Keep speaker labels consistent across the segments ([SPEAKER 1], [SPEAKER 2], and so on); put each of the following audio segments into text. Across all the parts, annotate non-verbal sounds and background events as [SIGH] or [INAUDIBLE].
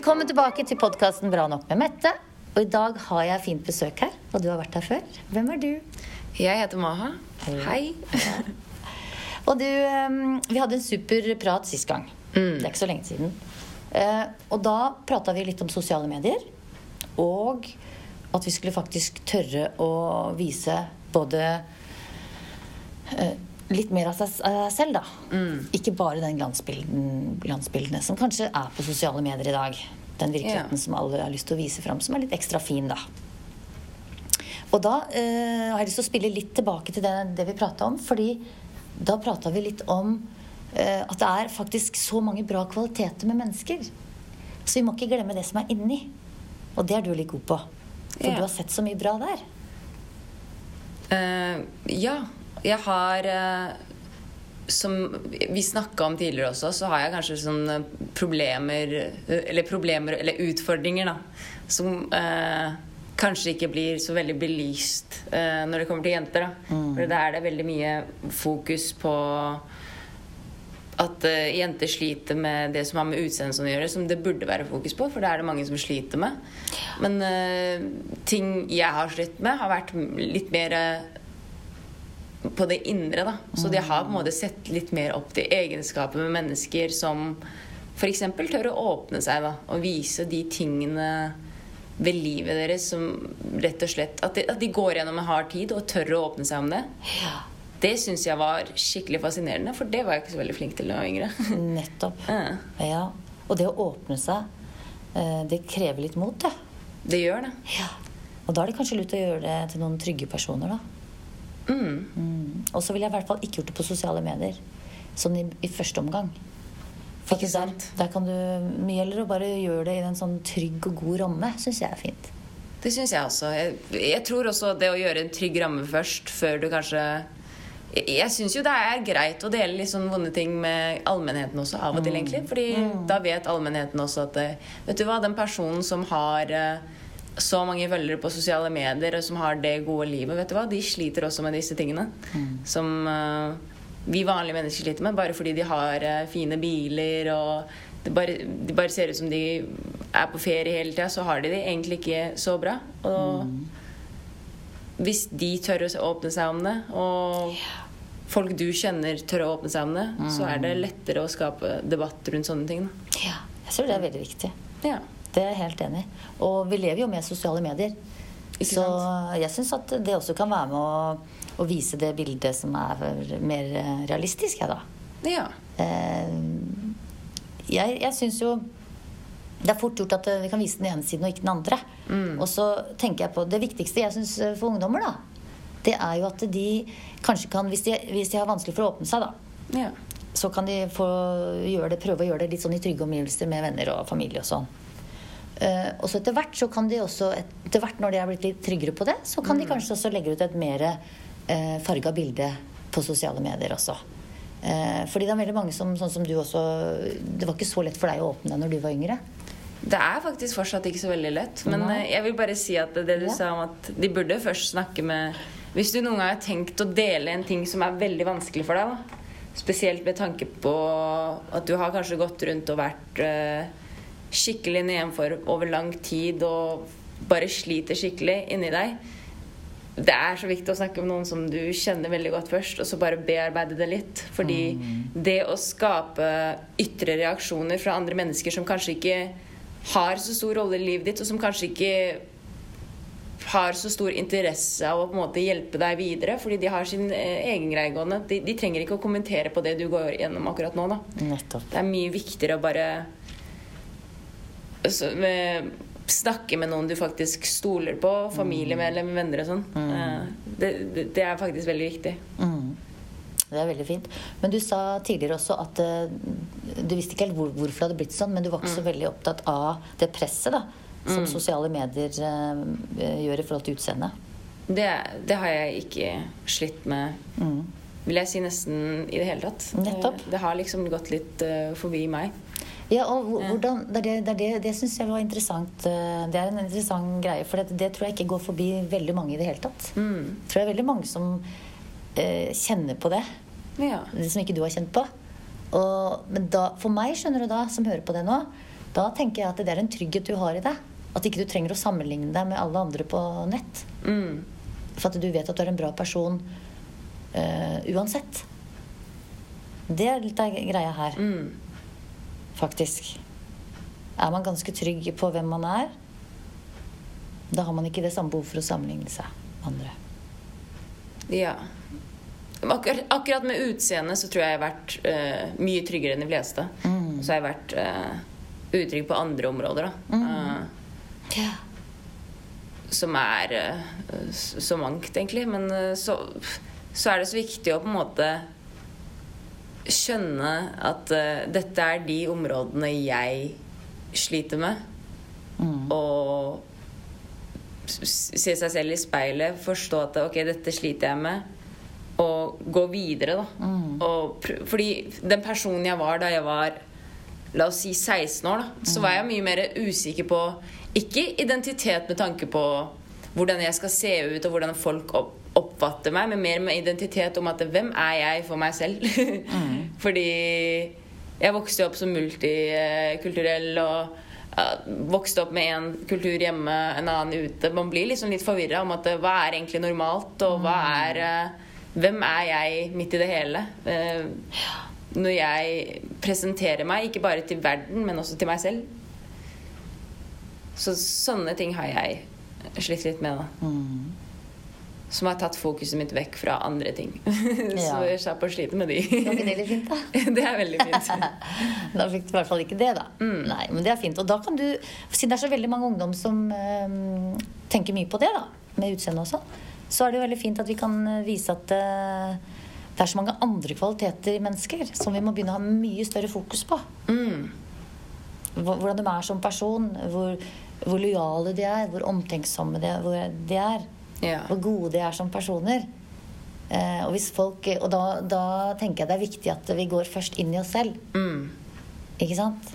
[SPEAKER 1] Velkommen tilbake til podkasten Bra nok med Mette. Og i dag har jeg fint besøk her, og du har vært her før. Hvem er du?
[SPEAKER 2] Jeg heter Maha. Hei. [LAUGHS]
[SPEAKER 1] Og du, eh, vi hadde en super prat sist gang. Det er ikke så lenge siden. Eh, Og da prata vi litt om sosiale medier. Og at vi skulle faktisk tørre å vise både eh, litt mer av seg selv, da. Ikke bare den glansbilden, glansbildene som kanskje er på sosiale medier i dag. Den virkeligheten
[SPEAKER 2] Ja.
[SPEAKER 1] som alle har lyst til å vise fram, som er litt ekstra fin, da. Og da eh, har jeg lyst til å spille litt tilbake til det, det vi prata om. fordi da prata vi litt om eh, at det er faktisk så mange bra kvaliteter med mennesker. Så vi må ikke glemme det som er inni. Og det er du litt god på. For
[SPEAKER 2] Ja.
[SPEAKER 1] du har sett så mye bra der.
[SPEAKER 2] Uh, ja, jeg har eh, Som vi snakka om tidligere også, så har jeg kanskje sånne problemer eh, Eller problemer, eller utfordringer, da. Som eh, kanskje ikke blir så veldig belyst eh, når det kommer til jenter. da. For da er det veldig mye fokus på at eh, jenter sliter med det som har med utseendet å gjøre, som det burde være fokus på, for det er det mange som sliter med. Men eh, ting jeg har slitt med, har vært litt mer på det indre, da. Så de har på en måte sett litt mer opp til egenskaper med mennesker som f.eks. tør å åpne seg da, og vise de tingene ved livet deres som rett og slett At de, at de går gjennom en hard tid og tør å åpne seg om det.
[SPEAKER 1] Ja,
[SPEAKER 2] Det syns jeg var skikkelig fascinerende, for det var jeg ikke så veldig flink til da jeg var yngre. [LAUGHS]
[SPEAKER 1] nettopp.
[SPEAKER 2] Ja,
[SPEAKER 1] Ja. Og det å åpne seg, eh, det krever litt mot, det.
[SPEAKER 2] det gjør det.
[SPEAKER 1] Ja. Og da er det kanskje lurt å gjøre det til noen trygge personer, da.
[SPEAKER 2] Mm.
[SPEAKER 1] Mm. Og så ville jeg i hvert fall ikke gjort det på sosiale medier. Sånn i, i første omgang. For
[SPEAKER 2] Ikke sant?
[SPEAKER 1] der kan du mye heller å bare gjøre det i en sånn trygg og god ramme, syns jeg er fint.
[SPEAKER 2] Det syns jeg også. Jeg, jeg tror også det å gjøre en trygg ramme først, før du kanskje Jeg, jeg syns jo det er greit å dele litt sånn vonde ting med allmennheten også, av og til, egentlig. Fordi da vet allmennheten også at eh, Vet du hva, den personen som har eh, så mange følgere på sosiale medier, og som har det gode livet, vet du hva, de sliter også med disse tingene. Som uh, vi vanlige mennesker sliter med, bare fordi de har uh, fine biler og det bare, de bare ser ut som de er på ferie hele tida, så har de det egentlig ikke så bra. Og hvis de tør å åpne seg om det, og folk du kjenner tør å åpne seg om det, så er det lettere å skape debatt rundt sånne ting. Da.
[SPEAKER 1] Ja, jeg tror det er veldig viktig.
[SPEAKER 2] Ja.
[SPEAKER 1] Det er jeg helt enig i. Og vi lever jo med sosiale medier. Så jeg syns at det også kan være med å, å vise det bildet som er mer eh, realistisk, jeg, da.
[SPEAKER 2] ja.
[SPEAKER 1] Eh, jeg jeg syns jo det er fort gjort at eh, vi kan vise den ene siden og ikke den andre. Og så tenker jeg på Det viktigste jeg syns for ungdommer, da, det er jo at de kanskje kan Hvis de, hvis de har vanskelig for å åpne seg, da,
[SPEAKER 2] ja.
[SPEAKER 1] så kan de det, prøve å gjøre det litt sånn i trygge omgivelser med venner og familie og sånn. Eh, og så etter hvert så kan de også Etter hvert når de er blitt litt tryggere på det, så kan de kanskje også legge ut et mer eh, farga bilde på sosiale medier også. Eh, fordi det er veldig mange som, sånn som du også Det var ikke så lett for deg å åpne når du var yngre.
[SPEAKER 2] Det er faktisk fortsatt ikke så veldig lett. Men
[SPEAKER 1] Nei.
[SPEAKER 2] eh, jeg vil bare si at det du
[SPEAKER 1] Ja.
[SPEAKER 2] sa om at de burde først snakke med Hvis du noen gang har tenkt å dele en ting som er veldig vanskelig for deg, da. Spesielt med tanke på at du har kanskje gått rundt og vært eh, skikkelig nedenfor over lang tid og bare sliter skikkelig inni deg. Det er så viktig å snakke med noen som du kjenner veldig godt først, og så bare bearbeide det litt. Fordi det å skape ytre reaksjoner fra andre mennesker som kanskje ikke har så stor rolle i livet ditt, og som kanskje ikke har så stor interesse av å på en måte hjelpe deg videre, fordi de har sin eh, egen greie gående. De, de trenger ikke å kommentere på det du går gjennom akkurat nå. da.
[SPEAKER 1] Nettopp.
[SPEAKER 2] Det er mye viktigere å bare så, med, snakke med noen du faktisk stoler på. Familiemedlemmer, venner og sånn. Mm. Det, det, er faktisk veldig viktig.
[SPEAKER 1] Mm. Det er veldig fint. Men du sa tidligere også at eh, du visste ikke helt hvor, hvorfor det hadde blitt sånn, men du var ikke så veldig opptatt av det presset da, som sosiale medier eh, gjør i forhold til utseendet.
[SPEAKER 2] Det, det har jeg ikke slitt med, vil jeg si, nesten i det hele tatt.
[SPEAKER 1] Nettopp.
[SPEAKER 2] Eh, Det har liksom gått litt forbi meg.
[SPEAKER 1] Ja, og hvordan, Det, det, det, det, det syns jeg var interessant. eh, Det er en interessant greie, for det, det tror jeg ikke går forbi veldig mange i det hele tatt.
[SPEAKER 2] Mm.
[SPEAKER 1] Jeg tror det er veldig mange som eh, kjenner på det,
[SPEAKER 2] Ja.
[SPEAKER 1] det som ikke du har kjent på. Og, men da, for meg, skjønner du da, som hører på det nå, Da tenker jeg at det er en trygghet du har i deg. At ikke du trenger å sammenligne deg med alle andre på nett.
[SPEAKER 2] Mm.
[SPEAKER 1] For at du vet at du er en bra person eh, uansett. Det er litt av greia her,
[SPEAKER 2] Mm.
[SPEAKER 1] Faktisk. Er man ganske trygg på hvem man er, da har man ikke det samme behov for å sammenligne seg med andre.
[SPEAKER 2] Ja. Akkur Akkurat, med utseendet så tror jeg jeg har vært uh, mye tryggere enn de fleste.
[SPEAKER 1] Mm.
[SPEAKER 2] Så har jeg vært uh, utrygg på andre områder, da.
[SPEAKER 1] Mm.
[SPEAKER 2] Uh,
[SPEAKER 1] Ja.
[SPEAKER 2] som er så mangt, egentlig. Men så, så er det så viktig å på en måte skjønne at uh, dette er de områdene jeg sliter med.
[SPEAKER 1] Mm.
[SPEAKER 2] Og se seg selv i speilet, forstå at ok, dette sliter jeg med. Og gå videre, da.
[SPEAKER 1] Mm.
[SPEAKER 2] Og fordi den personen jeg var da jeg var La oss si 16 år, da, så var jeg mye mer usikker på Ikke identitet med tanke på hvordan jeg skal se ut, og hvordan folk opp oppfatter meg, men mer med identitet om at hvem er jeg for meg selv? [LAUGHS] Fordi jeg vokste opp som multikulturell og vokste opp med en kultur hjemme, en annen ute. Man blir liksom litt forvirra om at eh, hva er egentlig normalt, og hva er eh, Hvem er jeg midt i det hele? Eh, Når jeg presenterer meg, ikke bare til verden, men også til meg selv. Så sånne ting har jeg slitt litt med, da.
[SPEAKER 1] Mm.
[SPEAKER 2] Som har tatt fokuset mitt vekk fra andre ting. [LAUGHS]
[SPEAKER 1] Ja.
[SPEAKER 2] Så jeg slapp å slite med de.
[SPEAKER 1] Var ikke det litt fint, da? [LAUGHS]
[SPEAKER 2] det er veldig fint. [LAUGHS]
[SPEAKER 1] Da fikk du i hvert fall ikke det, da. Nei, men det er fint. Og da kan du, siden det er så veldig mange ungdom som øh, tenker mye på det, da, med utseende sånn, så er det jo veldig fint at vi kan eh, vise at øh, det er så mange andre kvaliteter i mennesker som vi må begynne å ha mye større fokus på.
[SPEAKER 2] Mm.
[SPEAKER 1] Hvordan de er som person, hvor, hvor lojale de er, hvor omtenksomme de, hvor de er.
[SPEAKER 2] Ja.
[SPEAKER 1] Hvor gode de er som personer. Eh, og, hvis folk, og da, da tenker jeg det er viktig at vi går først inn i oss selv.
[SPEAKER 2] Mm.
[SPEAKER 1] Ikke sant?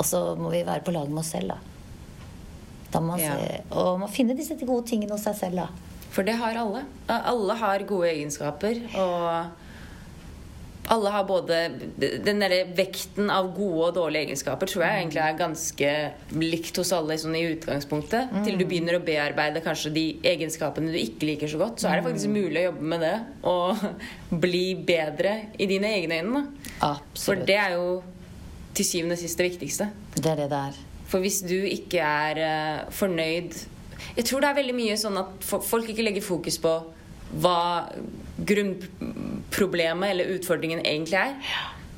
[SPEAKER 1] Og så må vi være på lag med oss selv, da. da må man
[SPEAKER 2] Ja.
[SPEAKER 1] se, og må finne disse gode tingene hos seg selv, da.
[SPEAKER 2] For det har alle. Alle har gode egenskaper. Og alle har både Den derre vekten av gode og dårlige egenskaper tror jeg egentlig er ganske likt hos alle sånn i utgangspunktet. Til du begynner å bearbeide kanskje de egenskapene du ikke liker så godt, så er det faktisk mulig å jobbe med det og [LAUGHS] bli bedre i dine egne øyne. For det er jo til syvende og sist det viktigste.
[SPEAKER 1] Det er det det er.
[SPEAKER 2] For hvis du ikke er eh, fornøyd Jeg tror det er veldig mye sånn at folk ikke legger fokus på hva grunnproblemet eller utfordringen egentlig er.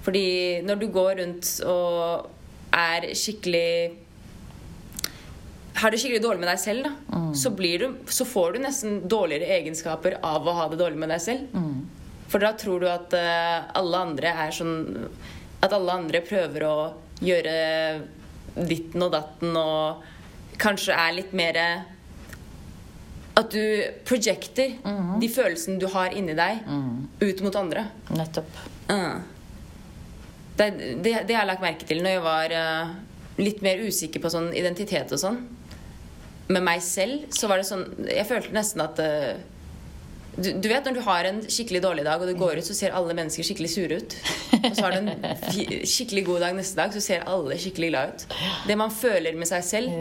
[SPEAKER 2] Fordi når du går rundt og er skikkelig har det skikkelig dårlig med deg selv, da, så, blir du, så får du nesten dårligere egenskaper av å ha det dårlig med deg selv. For da tror du at uh, alle andre er sånn At alle andre prøver å gjøre ditten og datten og kanskje er litt mer At du projecter de følelsene du har inni deg, ut mot andre.
[SPEAKER 1] Nettopp.
[SPEAKER 2] Uh. Det, det, det har jeg lagt merke til når jeg var uh, litt mer usikker på sånn identitet og sånn. Med meg selv så var det sånn Jeg følte nesten at eh, du, du vet når du har en skikkelig dårlig dag, og du går ut, så ser alle mennesker skikkelig sure ut. Og så har du en skikkelig god dag neste dag, så ser alle skikkelig glad ut. Det man føler med seg selv,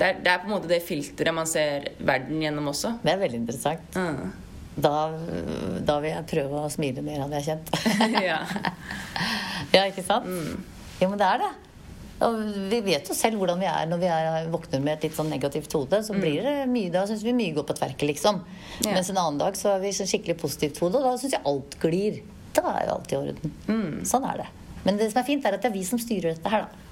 [SPEAKER 2] det er, det er på en måte det filteret man ser verden gjennom også.
[SPEAKER 1] Det er veldig interessant.
[SPEAKER 2] Mm.
[SPEAKER 1] Da, da vil jeg prøve å smile mer, hadde jeg kjent. [LAUGHS]
[SPEAKER 2] ja.
[SPEAKER 1] ja, ikke sant? Jo, men det er det. Vi vet jo selv hvordan vi er når vi er, våkner med et litt sånn negativt hode. Så blir det mye, da syns vi mye går på tverke, liksom.
[SPEAKER 2] Ja.
[SPEAKER 1] Mens en annen dag så er vi sånn skikkelig positivt hode, og da syns jeg alt glir. Da er jo alt i orden. Sånn er det. Men det som er fint, er at det er vi som styrer dette her, da.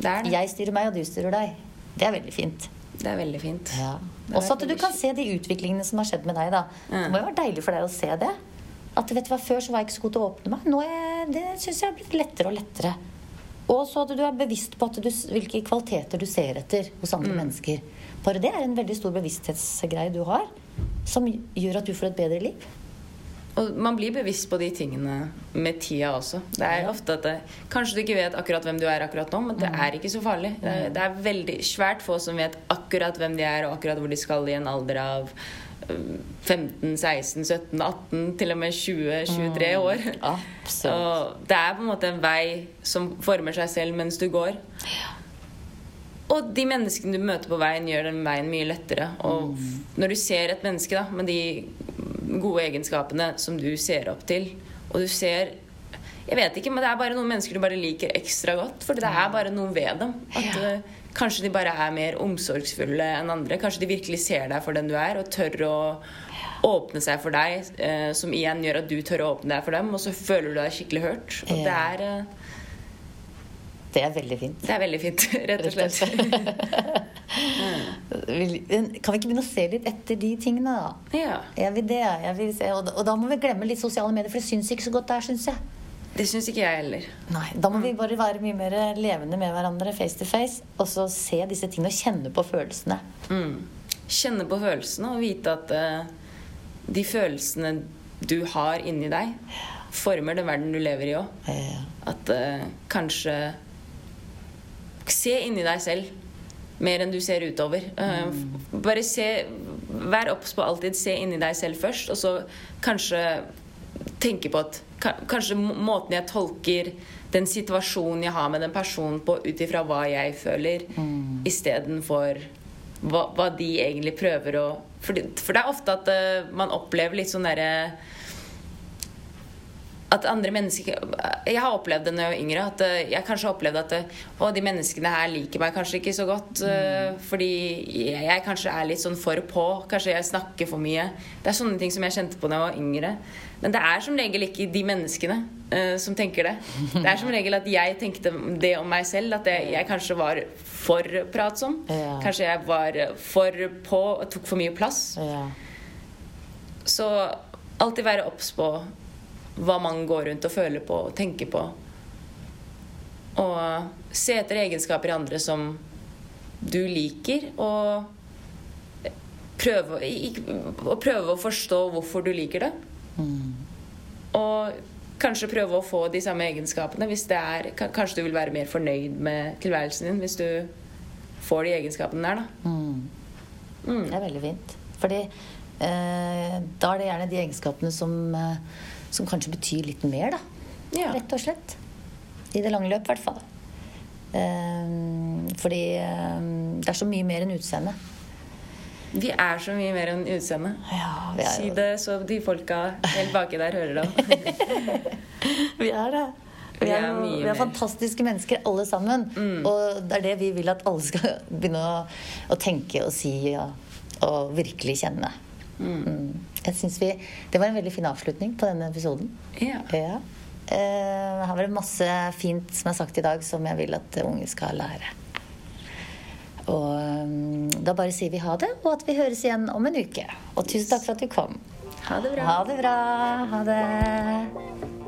[SPEAKER 2] Det det.
[SPEAKER 1] Jeg styrer meg, og du styrer deg. Det er veldig fint.
[SPEAKER 2] Det er veldig fint.
[SPEAKER 1] Ja. Også at du kan se de utviklingene som har skjedd med deg. da Det må jo være deilig for deg å se det. At vet du hva, Før så var jeg ikke så god til å åpne meg. Nå er det syns jeg har blitt lettere og lettere. Og så at du er bevisst på at du, hvilke kvaliteter du ser etter hos andre mennesker. Bare det er en veldig stor bevissthetsgreie du har, som gjør at du får et bedre liv.
[SPEAKER 2] Og man blir bevisst på de tingene med tida også. Det er ofte at det, Kanskje du ikke vet akkurat hvem du er akkurat nå, men det er ikke så farlig. Det er, det er veldig svært få som vet akkurat hvem de er, og akkurat hvor de skal i en alder av 15, 16, 17, 18, til og med 20, 23 år. Mm, det er på en måte en vei som former seg selv mens du går. Og de menneskene du møter på veien, gjør den veien mye lettere. Og når du ser et menneske da, med de gode egenskapene som du ser opp til, og du ser Jeg vet ikke, men det er bare noen mennesker du bare liker ekstra godt. For det er bare noe ved dem. At
[SPEAKER 1] Ja.
[SPEAKER 2] Kanskje de bare er mer omsorgsfulle enn andre. Kanskje de virkelig ser deg for den du er, og tør å åpne seg for deg. Eh, som igjen gjør at du tør å åpne deg for dem, og så føler du deg skikkelig hørt. Og det er, eh,
[SPEAKER 1] Det er veldig fint.
[SPEAKER 2] det er veldig fint, [LAUGHS] rett og slett. [LAUGHS]
[SPEAKER 1] Kan vi ikke begynne å se litt etter de tingene, da?
[SPEAKER 2] Ja.
[SPEAKER 1] Jeg vil det. Jeg vil se. Og da må vi glemme litt sosiale medier, for det syns ikke så godt der, syns jeg.
[SPEAKER 2] Det syns ikke jeg heller.
[SPEAKER 1] Nei, Da må vi bare være mye mer levende med hverandre face to face, og så se disse tingene og kjenne på følelsene.
[SPEAKER 2] Mm. Kjenne på følelsene og vite at uh, de følelsene du har inni deg, former den verden du lever i òg.
[SPEAKER 1] Ja.
[SPEAKER 2] At uh, kanskje Se inni deg selv mer enn du ser utover. Eh, Bare se Vær obs på alltid se inni deg selv først, og så kanskje tenke på at Kanskje måten jeg tolker den situasjonen jeg har med den personen på, ut ifra hva jeg føler,
[SPEAKER 1] Mm.
[SPEAKER 2] istedenfor hva, hva de egentlig prøver å For det, for det er ofte at uh, man opplever litt sånn derre at andre mennesker Jeg har opplevd det når jeg var yngre. At eh, jeg kanskje opplevde at eh, å, de menneskene her liker meg kanskje ikke så godt. Mm. Fordi jeg, jeg kanskje er litt sånn for på. Kanskje jeg snakker for mye. Det er sånne ting som jeg kjente på da jeg var yngre. Men det er som regel ikke de menneskene uh, som tenker det. Det er som regel at jeg tenkte det om meg selv. At jeg, jeg kanskje var for pratsom.
[SPEAKER 1] Ja.
[SPEAKER 2] Kanskje jeg var for på og tok for mye plass.
[SPEAKER 1] ja.
[SPEAKER 2] Så alltid være obs på hva man går rundt og føler på og tenker på. Og se etter egenskaper i andre som du liker, og prøve, og prøve å forstå hvorfor du liker det.
[SPEAKER 1] Mm.
[SPEAKER 2] Og kanskje prøve å få de samme egenskapene hvis det er Kanskje du vil være mer fornøyd med tilværelsen din hvis du får de egenskapene der, da.
[SPEAKER 1] Mm.
[SPEAKER 2] Mm.
[SPEAKER 1] Det er veldig fint. Fordi eh, da er det gjerne de egenskapene som, eh, som kanskje betyr litt mer, da.
[SPEAKER 2] Ja.
[SPEAKER 1] Rett og slett. I det lange løp, i hvert fall. Eh, fordi eh, det er så mye mer enn utseende.
[SPEAKER 2] Vi er så mye mer enn utseende.
[SPEAKER 1] Ja, vi er,
[SPEAKER 2] Si det så de folka helt baki der hører det [LAUGHS]
[SPEAKER 1] vi er det. Vi er, jo- vi er fantastiske mennesker, alle sammen. Og det er det vi vil at alle skal begynne å, å tenke og si ja, og virkelig kjenne. Mm. Jeg synes vi, Det var en veldig fin avslutning på denne episoden.
[SPEAKER 2] Ja.
[SPEAKER 1] Ja. Eh, det har vært masse fint som er sagt i dag, som jeg vil at unge skal lære. Og mm, da bare sier vi ha det, og at vi høres igjen om en uke. Og tusen takk for at du kom.
[SPEAKER 2] Ha det bra.
[SPEAKER 1] Ha det bra. Ha det.